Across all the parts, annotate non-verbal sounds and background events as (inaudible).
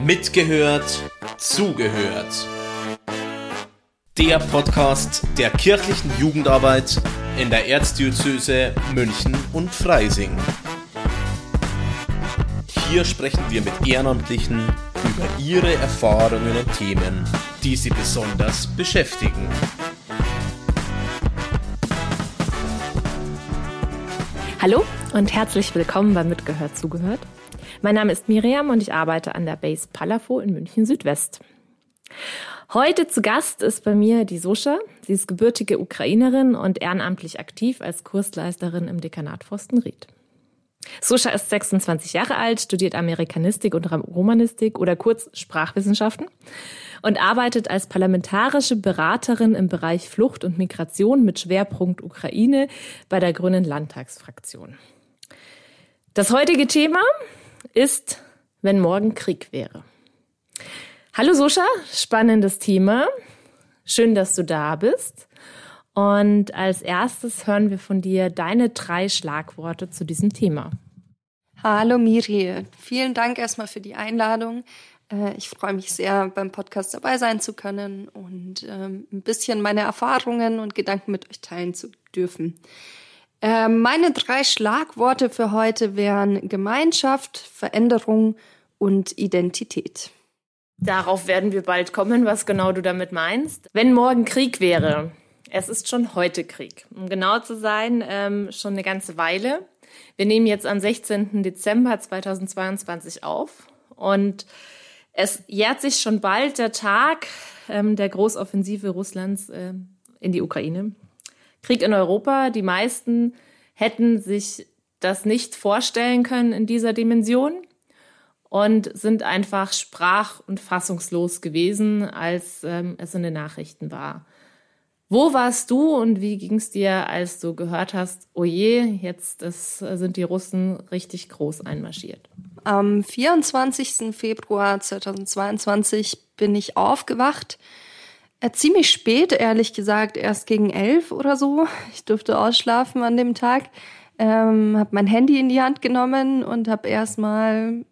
Mitgehört, zugehört. Der Podcast der kirchlichen Jugendarbeit in der Erzdiözese München und Freising. Hier sprechen wir mit Ehrenamtlichen über ihre Erfahrungen und Themen, die sie besonders beschäftigen. Hallo und herzlich willkommen bei Mitgehört zugehört. Mein Name ist Miriam und ich arbeite an der Base Palafo in München Südwest. Heute zu Gast ist bei mir die Soscha. Sie ist gebürtige Ukrainerin und ehrenamtlich aktiv als Kursleisterin im Dekanat Forstenried. Soscha ist 26 Jahre alt, studiert Amerikanistik und Romanistik oder kurz Sprachwissenschaften und arbeitet als parlamentarische Beraterin im Bereich Flucht und Migration mit Schwerpunkt Ukraine bei der Grünen Landtagsfraktion. Das heutige Thema ist, wenn morgen Krieg wäre. Hallo Soscha, spannendes Thema. Schön, dass du da bist. Und als erstes hören wir von dir deine drei Schlagworte zu diesem Thema. Hallo Miri, vielen Dank erstmal für die Einladung. Äh, ich freue mich sehr, beim Podcast dabei sein zu können und ähm, ein bisschen meine Erfahrungen und Gedanken mit euch teilen zu dürfen. Äh, meine drei Schlagworte für heute wären Gemeinschaft, Veränderung und Identität. Darauf werden wir bald kommen, was genau du damit meinst. Wenn morgen Krieg wäre, es ist schon heute Krieg. Um genau zu sein, ähm, schon eine ganze Weile. Wir nehmen jetzt am 16. Dezember 2022 auf und es jährt sich schon bald der Tag ähm, der Großoffensive Russlands äh, in die Ukraine. Krieg in Europa. Die meisten hätten sich das nicht vorstellen können in dieser Dimension und sind einfach sprach- und fassungslos gewesen, als ähm, es in den Nachrichten war. Wo warst du und wie ging es dir, als du gehört hast, oh je, jetzt ist, sind die Russen richtig groß einmarschiert? Am 24. Februar 2022 bin ich aufgewacht ziemlich spät, ehrlich gesagt, erst gegen elf oder so. Ich durfte ausschlafen an dem Tag. Ähm, habe mein Handy in die Hand genommen und habe erstmal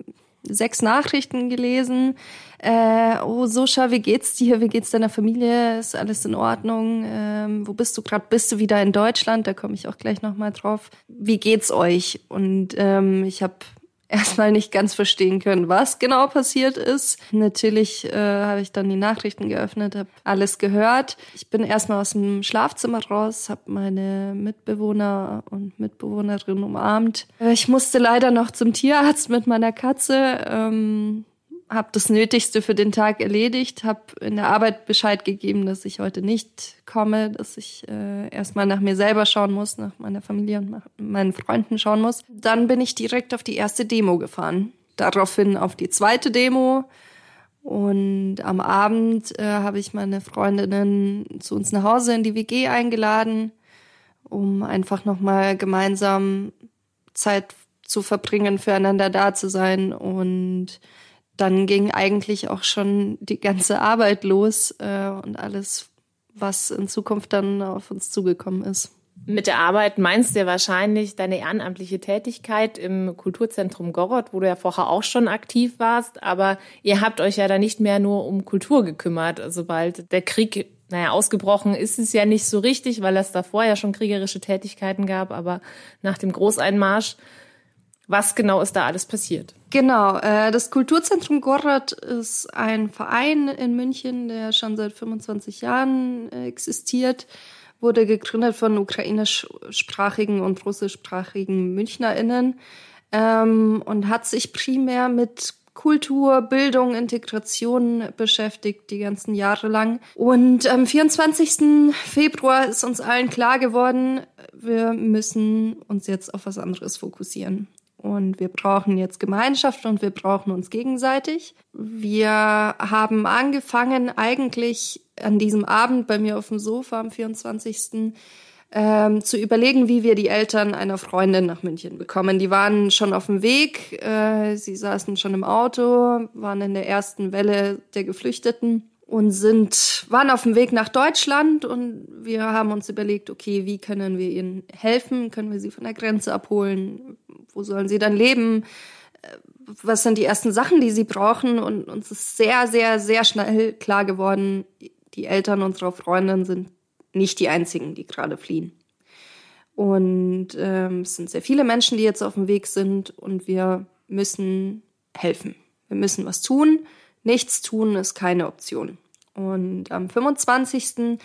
sechs Nachrichten gelesen. Äh, oh, Soscha, wie geht's dir? Wie geht's deiner Familie? Ist alles in Ordnung? Ähm, wo bist du gerade? Bist du wieder in Deutschland? Da komme ich auch gleich nochmal drauf. Wie geht's euch? Und ähm, ich habe erstmal nicht ganz verstehen können, was genau passiert ist. Natürlich äh, habe ich dann die Nachrichten geöffnet, habe alles gehört. Ich bin erstmal aus dem Schlafzimmer raus, habe meine Mitbewohner und Mitbewohnerin umarmt. Äh, ich musste leider noch zum Tierarzt mit meiner Katze. Ähm, habe das Nötigste für den Tag erledigt, habe in der Arbeit Bescheid gegeben, dass ich heute nicht komme, dass ich äh, erstmal nach mir selber schauen muss, nach meiner Familie und nach meinen Freunden schauen muss. Dann bin ich direkt auf die erste Demo gefahren. Daraufhin auf die zweite Demo. Und am Abend äh, habe ich meine Freundinnen zu uns nach Hause in die WG eingeladen, um einfach nochmal gemeinsam Zeit zu verbringen, füreinander da zu sein und dann ging eigentlich auch schon die ganze Arbeit los äh, und alles, was in Zukunft dann auf uns zugekommen ist. Mit der Arbeit meinst du ja wahrscheinlich deine ehrenamtliche Tätigkeit im Kulturzentrum Gorod, wo du ja vorher auch schon aktiv warst. Aber ihr habt euch ja da nicht mehr nur um Kultur gekümmert. Sobald der Krieg, naja, ausgebrochen ist es ja nicht so richtig, weil es davor ja schon kriegerische Tätigkeiten gab. Aber nach dem Großeinmarsch was genau ist da alles passiert? Genau, äh, das Kulturzentrum Gorrat ist ein Verein in München, der schon seit 25 Jahren äh, existiert, wurde gegründet von ukrainischsprachigen und russischsprachigen MünchnerInnen ähm, und hat sich primär mit Kultur, Bildung, Integration beschäftigt, die ganzen Jahre lang. Und am 24. Februar ist uns allen klar geworden, wir müssen uns jetzt auf was anderes fokussieren. Und wir brauchen jetzt Gemeinschaft und wir brauchen uns gegenseitig. Wir haben angefangen eigentlich an diesem Abend bei mir auf dem Sofa am 24. Ähm, zu überlegen, wie wir die Eltern einer Freundin nach München bekommen. Die waren schon auf dem Weg, äh, sie saßen schon im Auto, waren in der ersten Welle der Geflüchteten und sind, waren auf dem Weg nach Deutschland und wir haben uns überlegt, okay, wie können wir ihnen helfen? Können wir sie von der Grenze abholen? Wo sollen sie dann leben? was sind die ersten Sachen, die sie brauchen. Und uns ist sehr, sehr, sehr schnell klar geworden, die Eltern unserer Freundin sind nicht die einzigen, die gerade fliehen. Und ähm, es sind sehr viele Menschen, die jetzt auf dem Weg sind und wir müssen helfen. Wir müssen was tun. Nichts tun ist keine Option. Und am 25.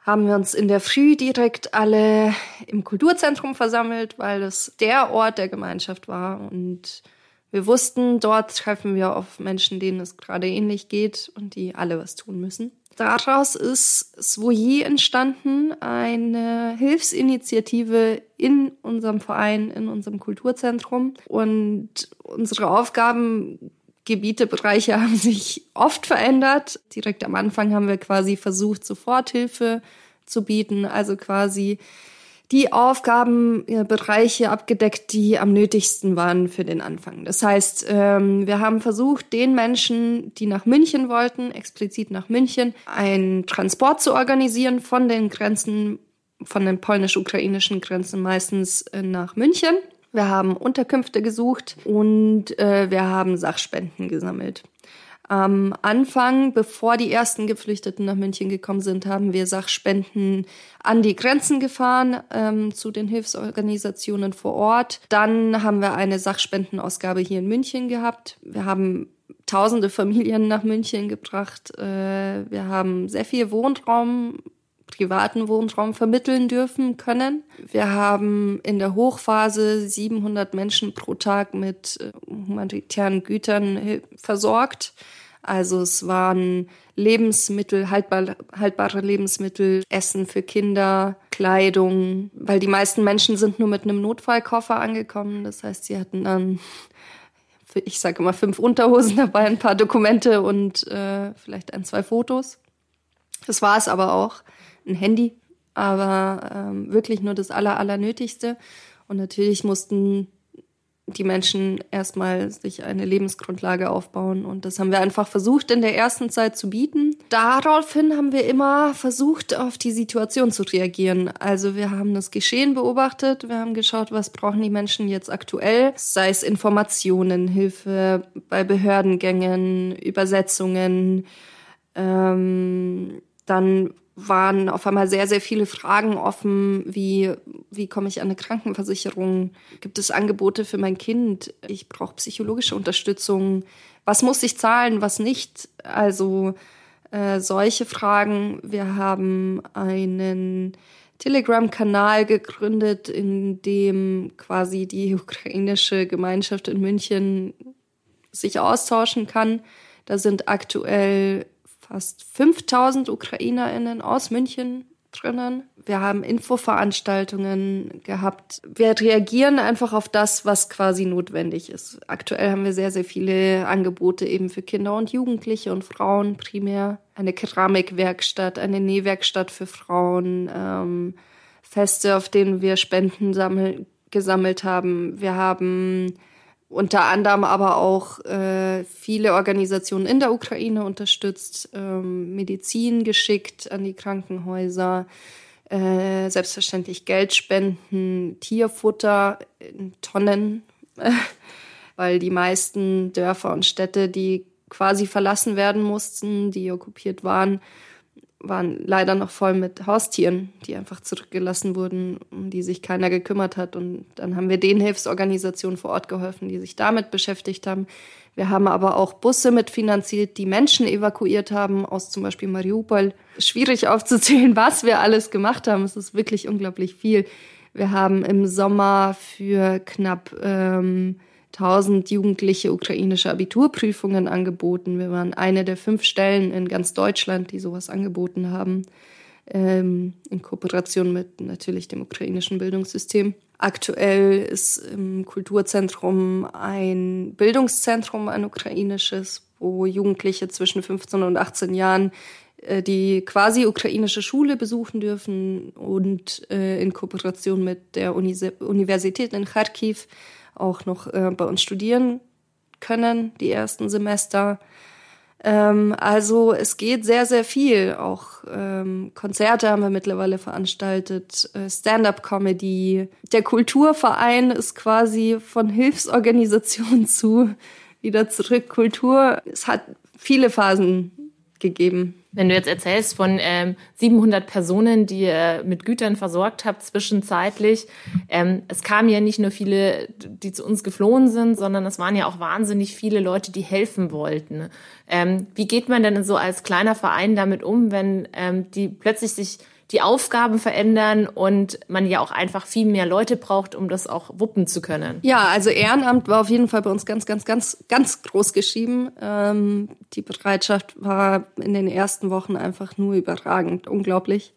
haben wir uns in der Früh direkt alle im Kulturzentrum versammelt, weil es der Ort der Gemeinschaft war. Und wir wussten, dort treffen wir auf Menschen, denen es gerade ähnlich geht und die alle was tun müssen. Daraus ist Svoyer entstanden, eine Hilfsinitiative in unserem Verein, in unserem Kulturzentrum. Und unsere Aufgabengebiete, Bereiche (laughs) haben sich oft verändert. Direkt am Anfang haben wir quasi versucht, Soforthilfe zu bieten, also quasi die Aufgabenbereiche abgedeckt, die am nötigsten waren für den Anfang. Das heißt, ähm, wir haben versucht, den Menschen, die nach München wollten, explizit nach München, einen Transport zu organisieren von den Grenzen, von den polnisch-ukrainischen Grenzen meistens äh, nach München. Wir haben Unterkünfte gesucht und äh, wir haben Sachspenden gesammelt. Am Anfang, bevor die ersten Geflüchteten nach München gekommen sind, haben wir Sachspenden an die Grenzen gefahren ähm, zu den Hilfsorganisationen vor Ort. Dann haben wir eine Sachspendenausgabe hier in München gehabt. Wir haben tausende Familien nach München gebracht. Äh, wir haben sehr viel Wohnraum privaten Wohnraum vermitteln dürfen können. Wir haben in der Hochphase 700 Menschen pro Tag mit äh, humanitären Gütern versorgt. Also es waren Lebensmittel, haltbar, haltbare Lebensmittel, Essen für Kinder, Kleidung, weil die meisten Menschen sind nur mit einem Notfallkoffer angekommen. Das heißt, sie hatten dann, (laughs) ich sage immer, fünf Unterhosen dabei, ein paar Dokumente und äh, vielleicht ein, zwei Fotos. Das war es aber auch. Ein Handy, aber ähm, wirklich nur das Aller, Allernötigste. Und natürlich mussten die Menschen erstmal sich eine Lebensgrundlage aufbauen. Und das haben wir einfach versucht in der ersten Zeit zu bieten. Daraufhin haben wir immer versucht, auf die Situation zu reagieren. Also wir haben das Geschehen beobachtet, wir haben geschaut, was brauchen die Menschen jetzt aktuell, sei es Informationen, Hilfe bei Behördengängen, Übersetzungen. Ähm, dann waren auf einmal sehr, sehr viele Fragen offen, wie, wie komme ich an eine Krankenversicherung? Gibt es Angebote für mein Kind? Ich brauche psychologische Unterstützung. Was muss ich zahlen, was nicht? Also äh, solche Fragen. Wir haben einen Telegram-Kanal gegründet, in dem quasi die ukrainische Gemeinschaft in München sich austauschen kann. Da sind aktuell fast 5000 UkrainerInnen aus München drinnen. Wir haben Infoveranstaltungen gehabt. Wir reagieren einfach auf das, was quasi notwendig ist. Aktuell haben wir sehr, sehr viele Angebote eben für Kinder und Jugendliche und Frauen primär. Eine Keramikwerkstatt, eine Nähwerkstatt für Frauen, ähm, Feste, auf denen wir Spenden sammeln, gesammelt haben. Wir haben unter anderem aber auch äh, viele Organisationen in der Ukraine unterstützt, ähm, Medizin geschickt an die Krankenhäuser, äh, selbstverständlich Geldspenden, Tierfutter in Tonnen, (laughs) weil die meisten Dörfer und Städte, die quasi verlassen werden mussten, die okkupiert waren, waren leider noch voll mit Haustieren, die einfach zurückgelassen wurden, um die sich keiner gekümmert hat. Und dann haben wir den Hilfsorganisationen vor Ort geholfen, die sich damit beschäftigt haben. Wir haben aber auch Busse mitfinanziert, die Menschen evakuiert haben aus zum Beispiel Mariupol. Schwierig aufzuzählen, was wir alles gemacht haben. Es ist wirklich unglaublich viel. Wir haben im Sommer für knapp ähm, 1000 jugendliche ukrainische Abiturprüfungen angeboten. Wir waren eine der fünf Stellen in ganz Deutschland, die sowas angeboten haben, ähm, in Kooperation mit natürlich dem ukrainischen Bildungssystem. Aktuell ist im Kulturzentrum ein Bildungszentrum, ein ukrainisches, wo Jugendliche zwischen 15 und 18 Jahren äh, die quasi ukrainische Schule besuchen dürfen und äh, in Kooperation mit der Universität in Kharkiv auch noch äh, bei uns studieren können, die ersten Semester. Ähm, also es geht sehr, sehr viel. Auch ähm, Konzerte haben wir mittlerweile veranstaltet, äh, Stand-up-Comedy. Der Kulturverein ist quasi von Hilfsorganisation (laughs) zu wieder zurück Kultur. Es hat viele Phasen gegeben. Wenn du jetzt erzählst von ähm, 700 Personen, die ihr mit Gütern versorgt habt zwischenzeitlich, ähm, es kamen ja nicht nur viele, die zu uns geflohen sind, sondern es waren ja auch wahnsinnig viele Leute, die helfen wollten. Ähm, wie geht man denn so als kleiner Verein damit um, wenn ähm, die plötzlich sich die Aufgaben verändern und man ja auch einfach viel mehr Leute braucht, um das auch wuppen zu können. Ja, also Ehrenamt war auf jeden Fall bei uns ganz, ganz, ganz, ganz groß geschrieben. Ähm, die Bereitschaft war in den ersten Wochen einfach nur überragend, unglaublich.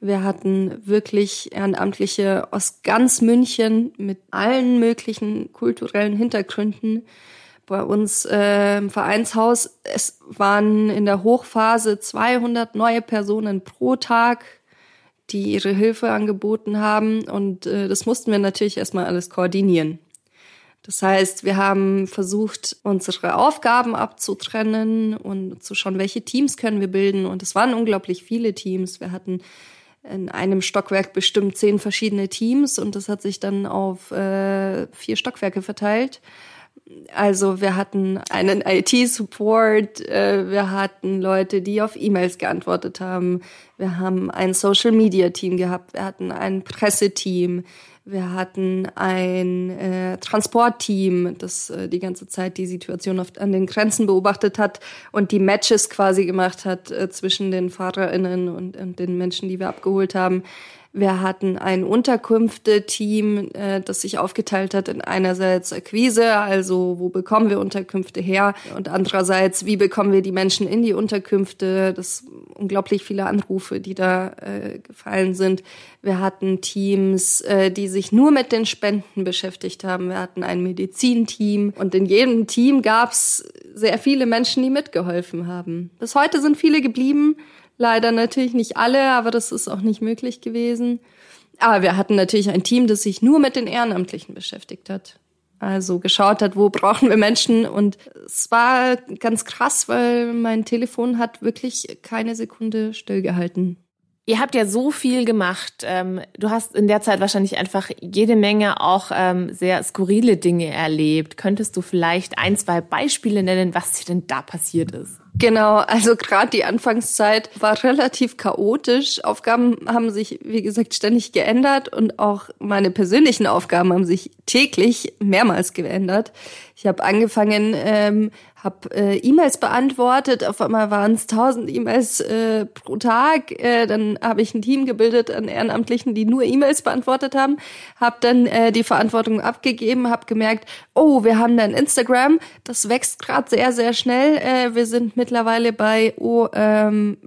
Wir hatten wirklich Ehrenamtliche aus ganz München mit allen möglichen kulturellen Hintergründen bei uns äh, im Vereinshaus. Es waren in der Hochphase 200 neue Personen pro Tag die ihre Hilfe angeboten haben. Und äh, das mussten wir natürlich erstmal alles koordinieren. Das heißt, wir haben versucht, unsere Aufgaben abzutrennen und zu schauen, welche Teams können wir bilden. Und es waren unglaublich viele Teams. Wir hatten in einem Stockwerk bestimmt zehn verschiedene Teams und das hat sich dann auf äh, vier Stockwerke verteilt. Also wir hatten einen IT-Support, äh, wir hatten Leute, die auf E-Mails geantwortet haben, wir haben ein Social-Media-Team gehabt, wir hatten ein Presseteam, wir hatten ein äh, Transportteam, das äh, die ganze Zeit die Situation oft an den Grenzen beobachtet hat und die Matches quasi gemacht hat äh, zwischen den FahrerInnen und, und den Menschen, die wir abgeholt haben. Wir hatten ein Unterkünfte-Team, äh, das sich aufgeteilt hat in einerseits Akquise, also wo bekommen wir Unterkünfte her und andererseits, wie bekommen wir die Menschen in die Unterkünfte. Das unglaublich viele Anrufe, die da äh, gefallen sind. Wir hatten Teams, äh, die sich nur mit den Spenden beschäftigt haben. Wir hatten ein Medizinteam und in jedem Team gab es sehr viele Menschen, die mitgeholfen haben. Bis heute sind viele geblieben. Leider natürlich nicht alle, aber das ist auch nicht möglich gewesen. Aber wir hatten natürlich ein Team, das sich nur mit den Ehrenamtlichen beschäftigt hat. Also geschaut hat, wo brauchen wir Menschen. Und es war ganz krass, weil mein Telefon hat wirklich keine Sekunde stillgehalten. Ihr habt ja so viel gemacht. Ähm, du hast in der Zeit wahrscheinlich einfach jede Menge auch ähm, sehr skurrile Dinge erlebt. Könntest du vielleicht ein, zwei Beispiele nennen, was dir denn da passiert ist? Genau, also gerade die Anfangszeit war relativ chaotisch. Aufgaben haben sich, wie gesagt, ständig geändert und auch meine persönlichen Aufgaben haben sich täglich mehrmals geändert. Ich habe angefangen, ähm, habe äh, E-Mails beantwortet. Auf einmal waren es tausend E-Mails äh, pro Tag. Äh, dann habe ich ein Team gebildet an Ehrenamtlichen, die nur E-Mails beantwortet haben. Habe dann äh, die Verantwortung abgegeben, habe gemerkt, oh, wir haben dann Instagram. Das wächst gerade sehr, sehr schnell. Äh, wir sind mittlerweile bei oh, ähm,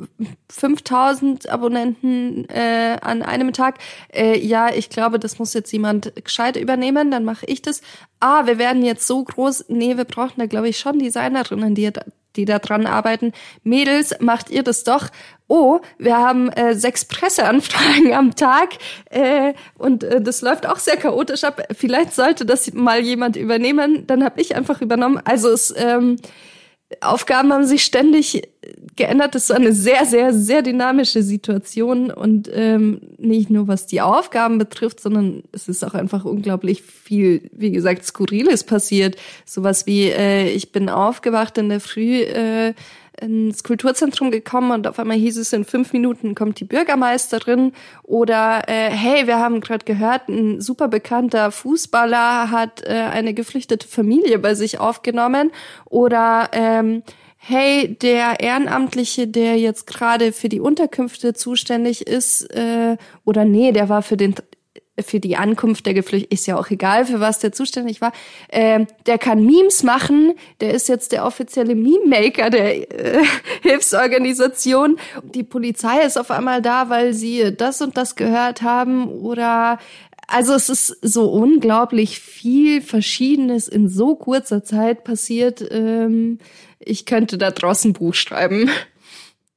5000 Abonnenten äh, an einem Tag. Äh, ja, ich glaube, das muss jetzt jemand gescheit übernehmen. Dann mache ich das. Ah, wir werden jetzt so groß. Nee, wir brauchen da, glaube ich, schon Designerinnen, die, die da dran arbeiten. Mädels, macht ihr das doch. Oh, wir haben äh, sechs Presseanfragen am Tag äh, und äh, das läuft auch sehr chaotisch ab. Vielleicht sollte das mal jemand übernehmen. Dann habe ich einfach übernommen. Also es ähm, Aufgaben haben sich ständig geändert. Das ist eine sehr, sehr, sehr dynamische Situation und ähm, nicht nur was die Aufgaben betrifft, sondern es ist auch einfach unglaublich viel, wie gesagt, Skurriles passiert. Sowas wie, äh, ich bin aufgewacht in der Früh, äh, ins Kulturzentrum gekommen und auf einmal hieß es, in fünf Minuten kommt die Bürgermeisterin oder äh, hey, wir haben gerade gehört, ein super bekannter Fußballer hat äh, eine geflüchtete Familie bei sich aufgenommen oder ähm, hey, der Ehrenamtliche, der jetzt gerade für die Unterkünfte zuständig ist, äh, oder nee, der war für den für die Ankunft der Geflüchteten, ist ja auch egal, für was der zuständig war, äh, der kann Memes machen, der ist jetzt der offizielle Meme-Maker der äh, (laughs) Hilfsorganisation. Die Polizei ist auf einmal da, weil sie das und das gehört haben oder also es ist so unglaublich viel Verschiedenes in so kurzer Zeit passiert. Ähm, ich könnte da draußen Buch schreiben.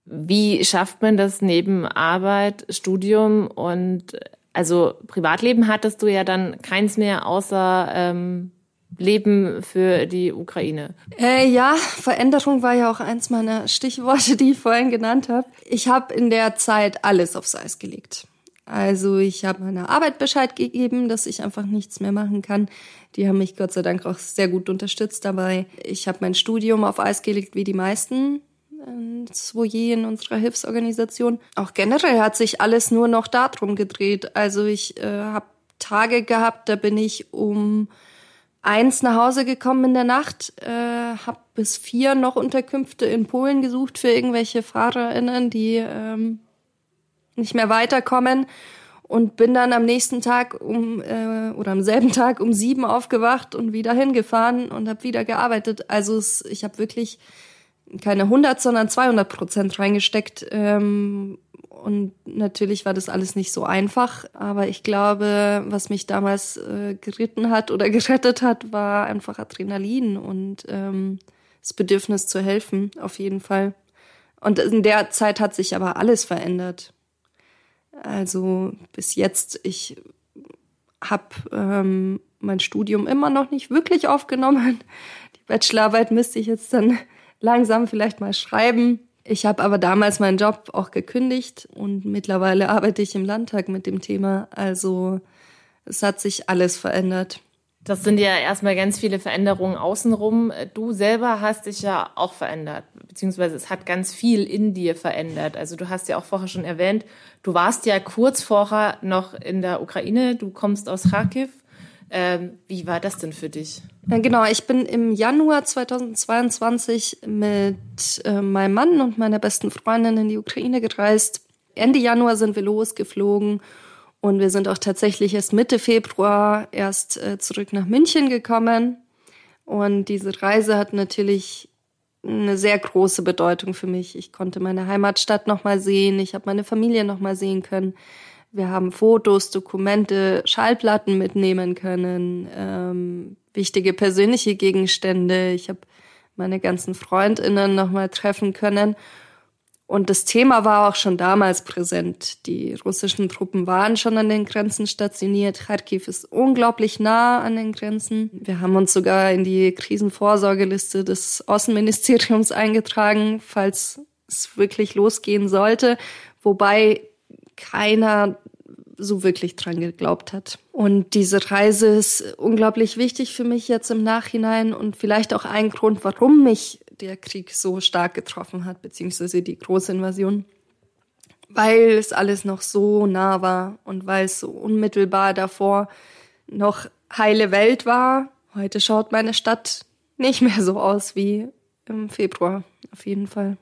Wie schafft man das neben Arbeit, Studium und also Privatleben hattest du ja dann keins mehr außer ähm, Leben für die Ukraine? Äh, ja, Veränderung war ja auch eins meiner Stichworte, die ich vorhin genannt habe. Ich habe in der Zeit alles aufs Eis gelegt. Also ich habe meiner Arbeit Bescheid gegeben, dass ich einfach nichts mehr machen kann. Die haben mich Gott sei Dank auch sehr gut unterstützt dabei. Ich habe mein Studium auf Eis gelegt, wie die meisten ins in unserer Hilfsorganisation. Auch generell hat sich alles nur noch darum gedreht. Also ich äh, habe Tage gehabt, da bin ich um eins nach Hause gekommen in der Nacht, äh, habe bis vier noch Unterkünfte in Polen gesucht für irgendwelche FahrerInnen, die ähm, nicht mehr weiterkommen und bin dann am nächsten Tag um äh, oder am selben (laughs) Tag um sieben aufgewacht und wieder hingefahren und habe wieder gearbeitet. Also es, ich habe wirklich keine 100, sondern 200 Prozent reingesteckt. Ähm, und natürlich war das alles nicht so einfach, aber ich glaube, was mich damals äh, geritten hat oder (laughs) gerettet hat, war einfach Adrenalin und ähm, das Bedürfnis zu helfen, auf jeden Fall. Und in der Zeit hat sich aber alles verändert. Also bis jetzt, ich habe ähm, mein Studium immer noch nicht wirklich aufgenommen. (laughs) Die Bachelorarbeit müsste ich jetzt dann langsam vielleicht mal schreiben. Ich habe aber damals meinen Job auch gekündigt und mittlerweile arbeite ich im Landtag mit dem Thema. Also es hat sich alles verändert. Das sind ja erstmal ganz viele Veränderungen außenrum. Du selber hast dich ja auch verändert, beziehungsweise es hat ganz viel in dir verändert. Also du hast ja auch vorher schon erwähnt, du warst ja kurz vorher noch in der Ukraine, du kommst aus Kharkiv. Ähm, wie war das denn für dich? Genau, ich bin im Januar 2022 mit äh, meinem Mann und meiner besten Freundin in die Ukraine gereist. Ende Januar sind wir losgeflogen und wir sind auch tatsächlich erst Mitte Februar erst äh, zurück nach München gekommen. Und diese Reise hat natürlich eine sehr große Bedeutung für mich. Ich konnte meine Heimatstadt nochmal sehen, ich habe meine Familie nochmal sehen können. Wir haben Fotos, Dokumente, Schallplatten mitnehmen können, ähm, wichtige persönliche Gegenstände. Ich habe meine ganzen Freundinnen nochmal treffen können. Und das Thema war auch schon damals präsent. Die russischen Truppen waren schon an den Grenzen stationiert. Kharkiv ist unglaublich nah an den Grenzen. Wir haben uns sogar in die Krisenvorsorgeliste des Außenministeriums eingetragen, falls es wirklich losgehen sollte. Wobei keiner so wirklich dran geglaubt hat. Und diese Reise ist unglaublich wichtig für mich jetzt im Nachhinein und vielleicht auch ein Grund, warum mich der Krieg so stark getroffen hat, beziehungsweise die große Invasion. Weil es alles noch so nah war und weil es so unmittelbar davor noch heile Welt war. Heute schaut meine Stadt nicht mehr so aus wie im Februar, auf jeden Fall.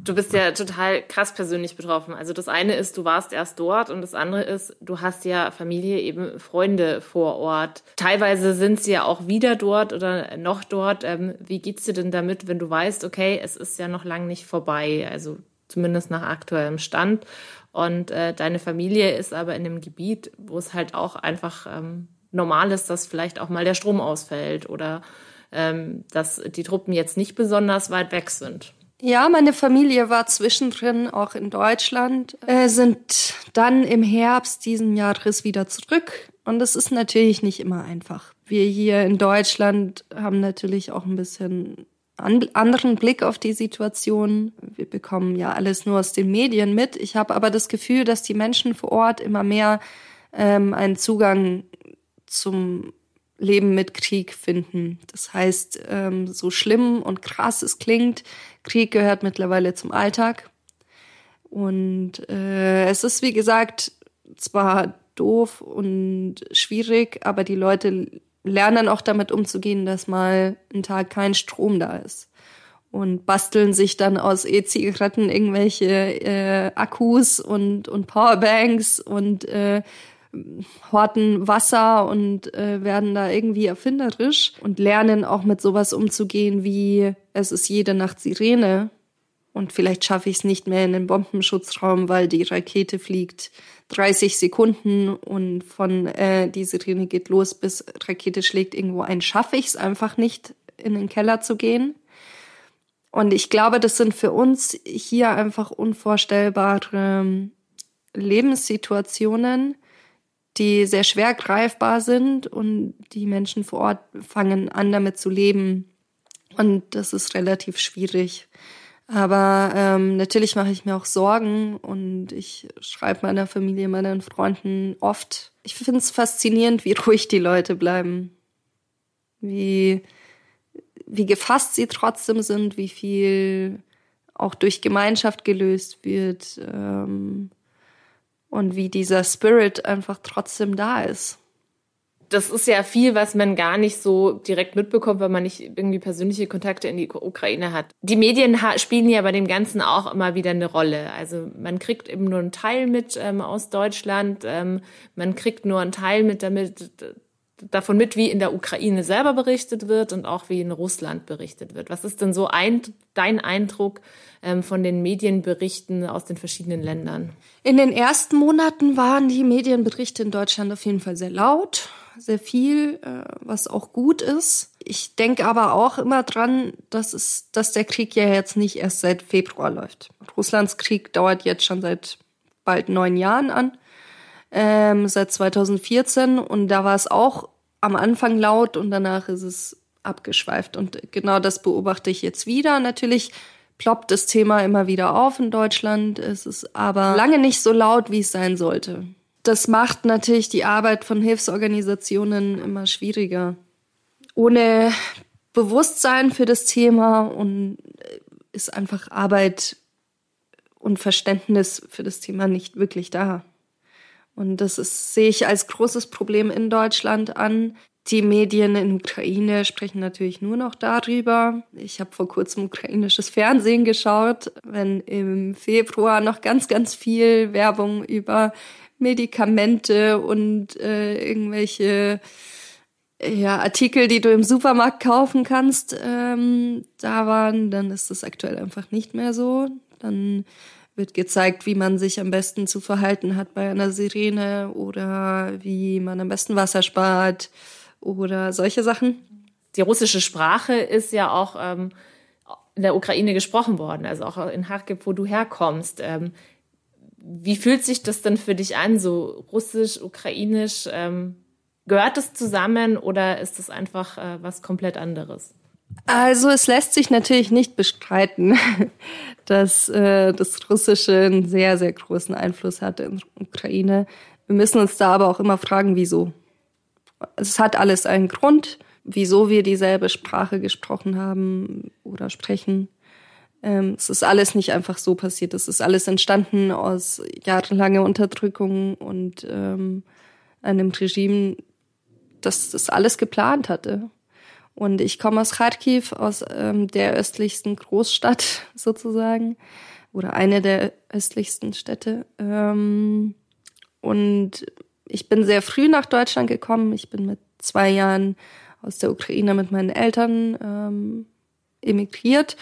Du bist ja total krass persönlich betroffen. Also das eine ist, du warst erst dort und das andere ist, du hast ja Familie, eben Freunde vor Ort. Teilweise sind sie ja auch wieder dort oder noch dort. Ähm, wie geht's dir denn damit, wenn du weißt, okay, es ist ja noch lang nicht vorbei, also zumindest nach aktuellem Stand. Und äh, deine Familie ist aber in einem Gebiet, wo es halt auch einfach ähm, normal ist, dass vielleicht auch mal der Strom ausfällt oder ähm, dass die Truppen jetzt nicht besonders weit weg sind. Ja, meine Familie war zwischendrin auch in Deutschland, äh, sind dann im Herbst diesen Jahres wieder zurück. Und es ist natürlich nicht immer einfach. Wir hier in Deutschland haben natürlich auch ein bisschen an, anderen Blick auf die Situation. Wir bekommen ja alles nur aus den Medien mit. Ich habe aber das Gefühl, dass die Menschen vor Ort immer mehr ähm, einen Zugang zum Leben mit Krieg finden. Das heißt, ähm, so schlimm und krass es klingt, Krieg gehört mittlerweile zum Alltag. Und äh, es ist, wie gesagt, zwar doof und schwierig, aber die Leute lernen auch damit umzugehen, dass mal ein Tag kein Strom da ist. Und basteln sich dann aus E-Zigaretten irgendwelche äh, Akkus und, und Powerbanks und äh, horten Wasser und äh, werden da irgendwie erfinderisch und lernen auch mit sowas umzugehen wie es ist jede Nacht Sirene und vielleicht schaffe ich es nicht mehr in den Bombenschutzraum, weil die Rakete fliegt 30 Sekunden und von äh, die Sirene geht los bis Rakete schlägt irgendwo ein, schaffe ich es einfach nicht in den Keller zu gehen. Und ich glaube, das sind für uns hier einfach unvorstellbare Lebenssituationen, die sehr schwer greifbar sind und die Menschen vor Ort fangen an, damit zu leben. Und das ist relativ schwierig. Aber ähm, natürlich mache ich mir auch Sorgen und ich schreibe meiner Familie, meinen Freunden oft. Ich finde es faszinierend, wie (laughs) ruhig die Leute bleiben. Wie, wie gefasst sie trotzdem sind, wie viel auch durch Gemeinschaft gelöst wird. Ähm, und wie dieser Spirit einfach trotzdem da ist. Das ist ja viel, was man gar nicht so direkt mitbekommt, weil man nicht irgendwie persönliche Kontakte in die Ukraine hat. Die Medien spielen ja bei dem Ganzen auch immer wieder eine Rolle. Also man kriegt eben nur einen Teil mit ähm, aus Deutschland, ähm, man kriegt nur einen Teil mit damit davon mit, wie in der Ukraine selber berichtet wird und auch wie in Russland berichtet wird. Was ist denn so ein, dein Eindruck ähm, von den Medienberichten aus den verschiedenen Ländern? In den ersten Monaten waren die Medienberichte in Deutschland auf jeden Fall sehr laut, sehr viel, äh, was auch gut ist. Ich denke aber auch immer dran, dass, es, dass der Krieg ja jetzt nicht erst seit Februar läuft. Russlands Krieg dauert jetzt schon seit bald neun Jahren an ähm, seit 2014 und da war es auch am Anfang laut und danach ist es abgeschweift. Und genau das beobachte ich jetzt wieder. Natürlich ploppt das Thema immer wieder auf in Deutschland. Es ist aber lange nicht so laut, wie es sein sollte. Das macht natürlich die Arbeit von Hilfsorganisationen immer schwieriger. Ohne Bewusstsein für das Thema und äh, ist einfach Arbeit und Verständnis für das Thema nicht wirklich da. Und das ist, sehe ich als großes Problem in Deutschland an. Die Medien in Ukraine sprechen natürlich nur noch darüber. Ich habe vor kurzem ukrainisches Fernsehen geschaut, wenn im Februar noch ganz, ganz viel Werbung über Medikamente und äh, irgendwelche ja, Artikel, die du im Supermarkt kaufen kannst, ähm, da waren, dann ist das aktuell einfach nicht mehr so. Dann wird gezeigt, wie man sich am besten zu verhalten hat bei einer Sirene oder wie man am besten Wasser spart oder solche Sachen. Die russische Sprache ist ja auch ähm, in der Ukraine gesprochen worden, also auch in Kharkiv, wo du herkommst. Ähm, wie fühlt sich das denn für dich an, so russisch, ukrainisch? Ähm, gehört es zusammen oder ist das einfach äh, was komplett anderes? Also es lässt sich natürlich nicht bestreiten, (laughs) dass äh, das Russische einen sehr, sehr großen Einfluss hat in der Ukraine. Wir müssen uns da aber auch immer fragen, wieso. Es hat alles einen Grund, wieso wir dieselbe Sprache gesprochen haben oder sprechen. Ähm, es ist alles nicht einfach so passiert. Es ist alles entstanden aus jahrelanger Unterdrückung und ähm, einem Regime, das das alles geplant hatte. Und ich komme aus Kharkiv, aus ähm, der östlichsten Großstadt (laughs) sozusagen, oder eine der östlichsten Städte. Ähm, und ich bin sehr früh nach Deutschland gekommen. Ich bin mit zwei Jahren aus der Ukraine mit meinen Eltern ähm, emigriert.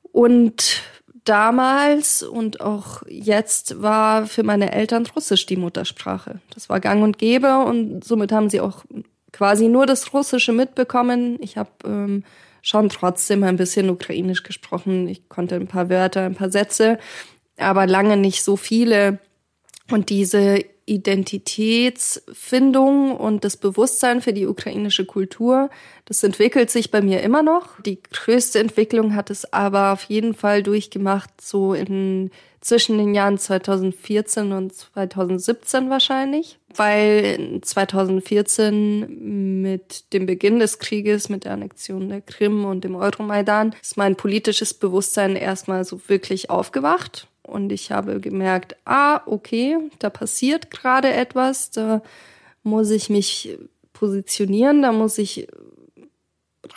Und damals und auch jetzt war für meine Eltern Russisch die Muttersprache. Das war gang und gäbe und somit haben sie auch quasi nur das Russische mitbekommen. Ich habe ähm, schon trotzdem ein bisschen Ukrainisch gesprochen. Ich konnte ein paar Wörter, ein paar Sätze, aber lange nicht so viele. Und diese Identitätsfindung und das Bewusstsein für die ukrainische Kultur, das entwickelt sich bei mir immer noch. Die größte Entwicklung hat es aber auf jeden Fall durchgemacht, so in zwischen den Jahren 2014 und 2017 wahrscheinlich, weil 2014 mit dem Beginn des Krieges, mit der Annexion der Krim und dem Euromaidan, ist mein politisches Bewusstsein erstmal so wirklich aufgewacht und ich habe gemerkt, ah, okay, da passiert gerade etwas, da muss ich mich positionieren, da muss ich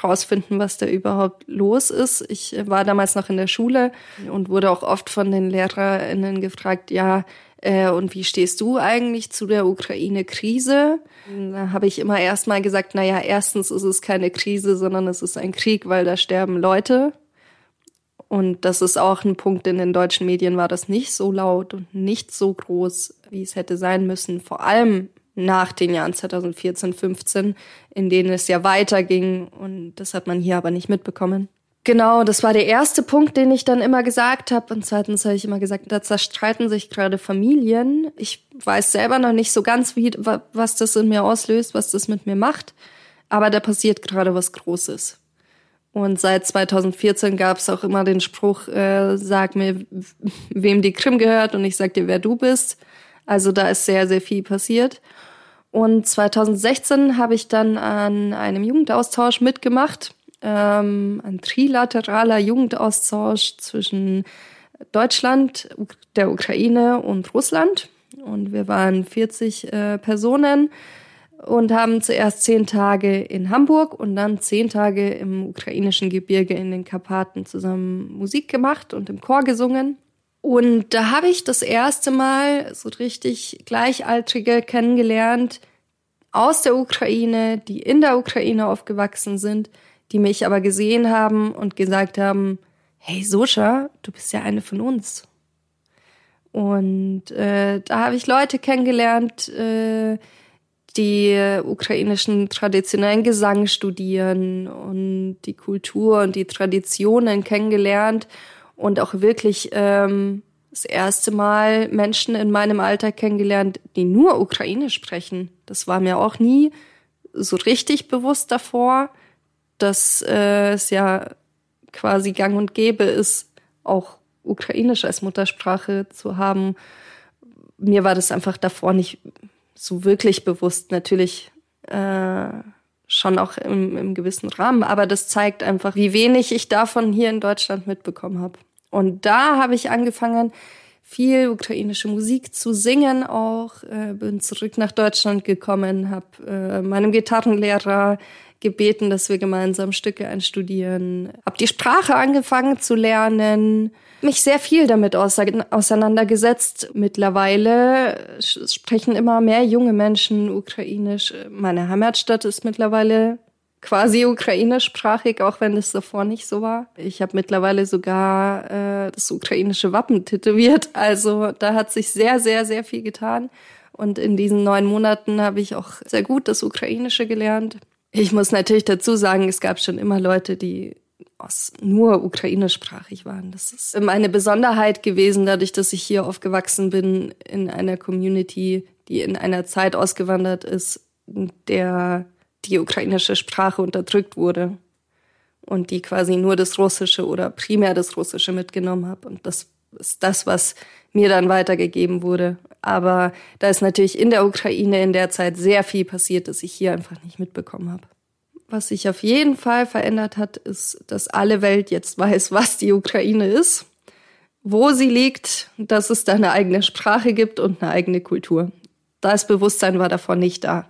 rausfinden, was da überhaupt los ist. Ich war damals noch in der Schule und wurde auch oft von den LehrerInnen gefragt, ja, äh, und wie stehst du eigentlich zu der Ukraine-Krise? Da habe ich immer erstmal gesagt, naja, erstens ist es keine Krise, sondern es ist ein Krieg, weil da sterben Leute. Und das ist auch ein Punkt, in den deutschen Medien war das nicht so laut und nicht so groß, wie es hätte sein müssen. Vor allem nach den Jahren 2014, 15, in denen es ja weiterging. Und das hat man hier aber nicht mitbekommen. Genau, das war der erste Punkt, den ich dann immer gesagt habe. Und zweitens habe ich immer gesagt, da zerstreiten sich gerade Familien. Ich weiß selber noch nicht so ganz, wie, was das in mir auslöst, was das mit mir macht. Aber da passiert gerade was Großes. Und seit 2014 gab es auch immer den Spruch, äh, sag mir, wem die Krim gehört und ich sag dir, wer du bist. Also da ist sehr, sehr viel passiert. Und 2016 habe ich dann an einem Jugendaustausch mitgemacht ähm, ein trilateraler Jugendaustausch zwischen Deutschland, der Ukraine und Russland. Und wir waren 40 äh, Personen und haben zuerst zehn Tage in Hamburg und dann zehn Tage im ukrainischen Gebirge in den Karpaten zusammen Musik gemacht und im Chor gesungen. Und da habe ich das erste Mal so richtig Gleichaltrige kennengelernt aus der Ukraine, die in der Ukraine aufgewachsen sind, die mich aber gesehen haben und gesagt haben, hey Soscha, du bist ja eine von uns. Und äh, da habe ich Leute kennengelernt, äh, die ukrainischen traditionellen Gesang studieren und die Kultur und die Traditionen kennengelernt und auch wirklich ähm, das erste Mal Menschen in meinem Alter kennengelernt, die nur Ukrainisch sprechen. Das war mir auch nie so richtig bewusst davor dass äh, es ja quasi gang und gäbe ist, auch Ukrainisch als Muttersprache zu haben. Mir war das einfach davor nicht so wirklich bewusst. Natürlich äh, schon auch im, im gewissen Rahmen, aber das zeigt einfach, wie wenig ich davon hier in Deutschland mitbekommen habe. Und da habe ich angefangen, viel ukrainische Musik zu singen auch, äh, bin zurück nach Deutschland gekommen, habe äh, meinem Gitarrenlehrer gebeten, dass wir gemeinsam Stücke einstudieren. Hab die Sprache angefangen zu lernen, mich sehr viel damit auseinandergesetzt. Mittlerweile sprechen immer mehr junge Menschen Ukrainisch. Meine Heimatstadt ist mittlerweile quasi ukrainischsprachig, auch wenn es davor nicht so war. Ich habe mittlerweile sogar äh, das ukrainische Wappen tätowiert. Also da hat sich sehr, sehr, sehr viel getan. Und in diesen neun Monaten habe ich auch sehr gut das Ukrainische gelernt. Ich muss natürlich dazu sagen, es gab schon immer Leute, die aus nur ukrainischsprachig waren. Das ist meine Besonderheit gewesen, dadurch, dass ich hier aufgewachsen bin in einer Community, die in einer Zeit ausgewandert ist, in der die ukrainische Sprache unterdrückt wurde und die quasi nur das Russische oder primär das Russische mitgenommen habe. Und das ist das, was mir dann weitergegeben wurde. Aber da ist natürlich in der Ukraine in der Zeit sehr viel passiert, das ich hier einfach nicht mitbekommen habe. Was sich auf jeden Fall verändert hat, ist, dass alle Welt jetzt weiß, was die Ukraine ist, wo sie liegt, dass es da eine eigene Sprache gibt und eine eigene Kultur. Das Bewusstsein war davor nicht da.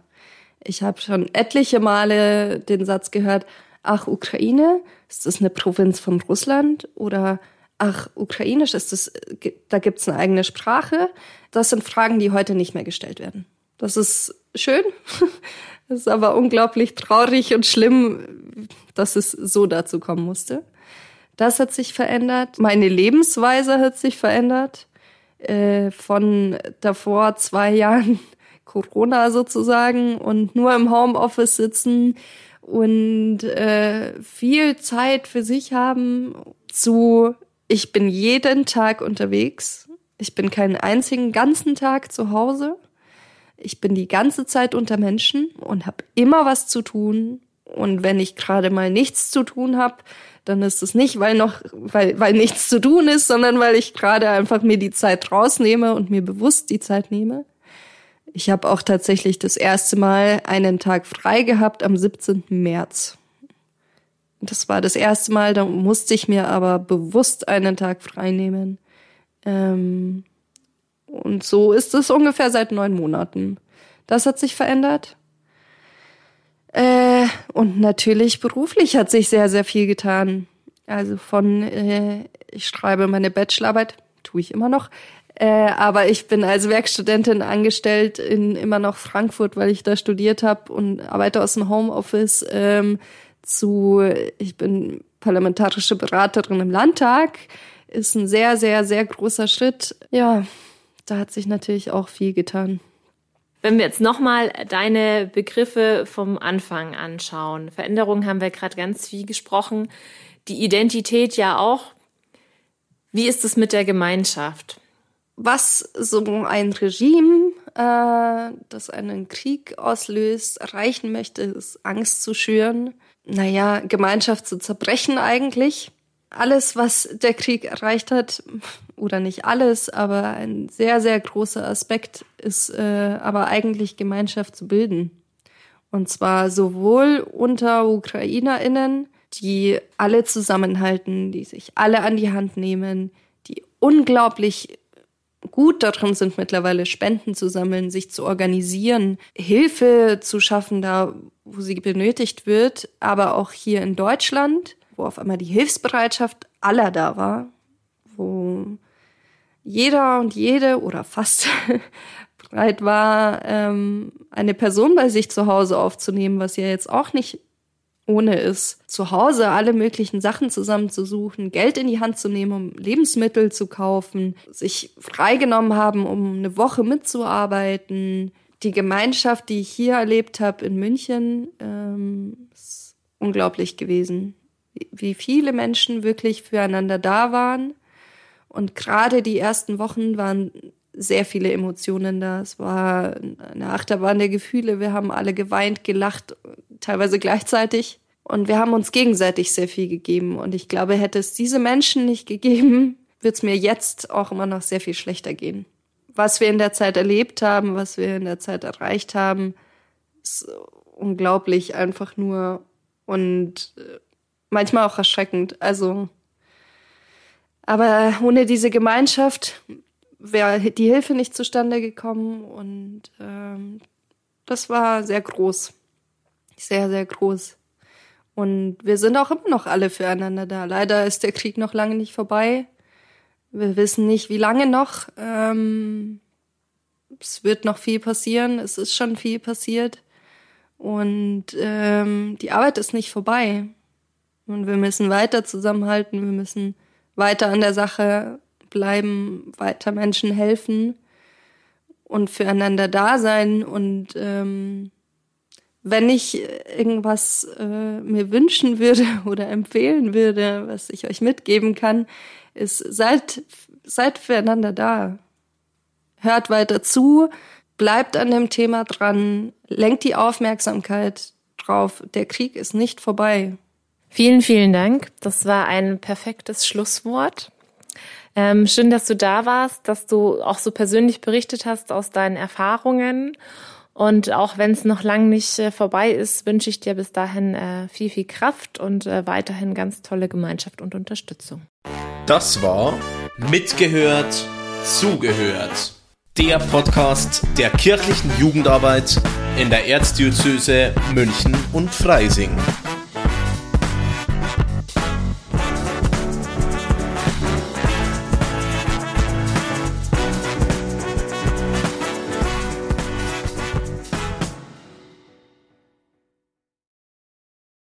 Ich habe schon etliche Male den Satz gehört, ach, Ukraine, ist das eine Provinz von Russland? Oder ach, Ukrainisch ist das, da gibt's eine eigene Sprache. Das sind Fragen, die heute nicht mehr gestellt werden. Das ist schön, das (laughs) ist aber unglaublich traurig und schlimm, dass es so dazu kommen musste. Das hat sich verändert. Meine Lebensweise hat sich verändert. Äh, von davor zwei (laughs) Jahren Corona sozusagen und nur im Homeoffice sitzen und äh, viel Zeit für sich haben zu ich bin jeden Tag unterwegs. Ich bin keinen einzigen ganzen Tag zu Hause. Ich bin die ganze Zeit unter Menschen und habe immer was zu tun. Und wenn ich gerade mal nichts zu tun habe, dann ist es nicht, weil noch, weil, weil nichts zu tun ist, sondern weil ich gerade einfach mir die Zeit rausnehme und mir bewusst die Zeit nehme. Ich habe auch tatsächlich das erste Mal einen Tag frei gehabt am 17. März. Das war das erste Mal, da musste ich mir aber bewusst einen Tag frei nehmen. Ähm, und so ist es ungefähr seit neun Monaten. Das hat sich verändert. Äh, und natürlich beruflich hat sich sehr, sehr viel getan. Also von, äh, ich schreibe meine Bachelorarbeit, tue ich immer noch, äh, aber ich bin als Werkstudentin angestellt in immer noch Frankfurt, weil ich da studiert habe und arbeite aus dem Homeoffice. Ähm, zu, ich bin parlamentarische Beraterin im Landtag, ist ein sehr, sehr, sehr großer Schritt. Ja, da hat sich natürlich auch viel getan. Wenn wir jetzt nochmal deine Begriffe vom Anfang anschauen. Veränderungen haben wir gerade ganz viel gesprochen. die Identität ja auch. Wie ist es mit der Gemeinschaft? Was so ein Regime, äh, das einen Krieg auslöst, erreichen möchte, ist Angst zu schüren. Naja, Gemeinschaft zu zerbrechen eigentlich. Alles, was der Krieg erreicht hat, oder nicht alles, aber ein sehr, sehr großer Aspekt ist äh, aber eigentlich Gemeinschaft zu bilden. Und zwar sowohl unter UkrainerInnen, die alle zusammenhalten, die sich alle an die Hand nehmen, die unglaublich gut darin sind, mittlerweile Spenden zu sammeln, sich zu organisieren, Hilfe zu schaffen, da wo sie benötigt wird, aber auch hier in Deutschland, wo auf einmal die Hilfsbereitschaft aller da war, wo jeder und jede oder fast (laughs) bereit war, ähm, eine Person bei sich zu Hause aufzunehmen, was ja jetzt auch nicht ohne ist. Zu Hause alle möglichen Sachen zusammenzusuchen, Geld in die Hand zu nehmen, um Lebensmittel zu kaufen, sich freigenommen haben, um eine Woche mitzuarbeiten. Die Gemeinschaft, die ich hier erlebt habe in München, ähm, ist unglaublich gewesen. Wie viele Menschen wirklich füreinander da waren. Und gerade die ersten Wochen waren sehr viele Emotionen da. Es war eine Achterbahn der Gefühle. Wir haben alle geweint, gelacht, teilweise gleichzeitig. Und wir haben uns gegenseitig sehr viel gegeben. Und ich glaube, hätte es diese Menschen nicht gegeben, wird es mir jetzt auch immer noch sehr viel schlechter gehen. Was wir in der Zeit erlebt haben, was wir in der Zeit erreicht haben, ist unglaublich einfach nur und äh, manchmal auch erschreckend. Also, aber ohne diese Gemeinschaft wäre die Hilfe nicht zustande gekommen und ähm, das war sehr groß. Sehr, sehr groß. Und wir sind auch immer noch alle füreinander da. Leider ist der Krieg noch lange nicht vorbei. Wir wissen nicht, wie lange noch. Ähm, es wird noch viel passieren. Es ist schon viel passiert. Und ähm, die Arbeit ist nicht vorbei. Und wir müssen weiter zusammenhalten. Wir müssen weiter an der Sache bleiben, weiter Menschen helfen und füreinander da sein. Und ähm, wenn ich irgendwas äh, mir wünschen würde (laughs) oder empfehlen würde, was ich euch mitgeben kann, ist, seid, seid füreinander da. Hört weiter zu, bleibt an dem Thema dran, lenkt die Aufmerksamkeit drauf. Der Krieg ist nicht vorbei. Vielen, vielen Dank. Das war ein perfektes Schlusswort. Ähm, schön, dass du da warst, dass du auch so persönlich berichtet hast aus deinen Erfahrungen. Und auch wenn es noch lang nicht äh, vorbei ist, wünsche ich dir bis dahin äh, viel, viel Kraft und äh, weiterhin ganz tolle Gemeinschaft und Unterstützung. Das war Mitgehört, Zugehört. Der Podcast der kirchlichen Jugendarbeit in der Erzdiözese München und Freising.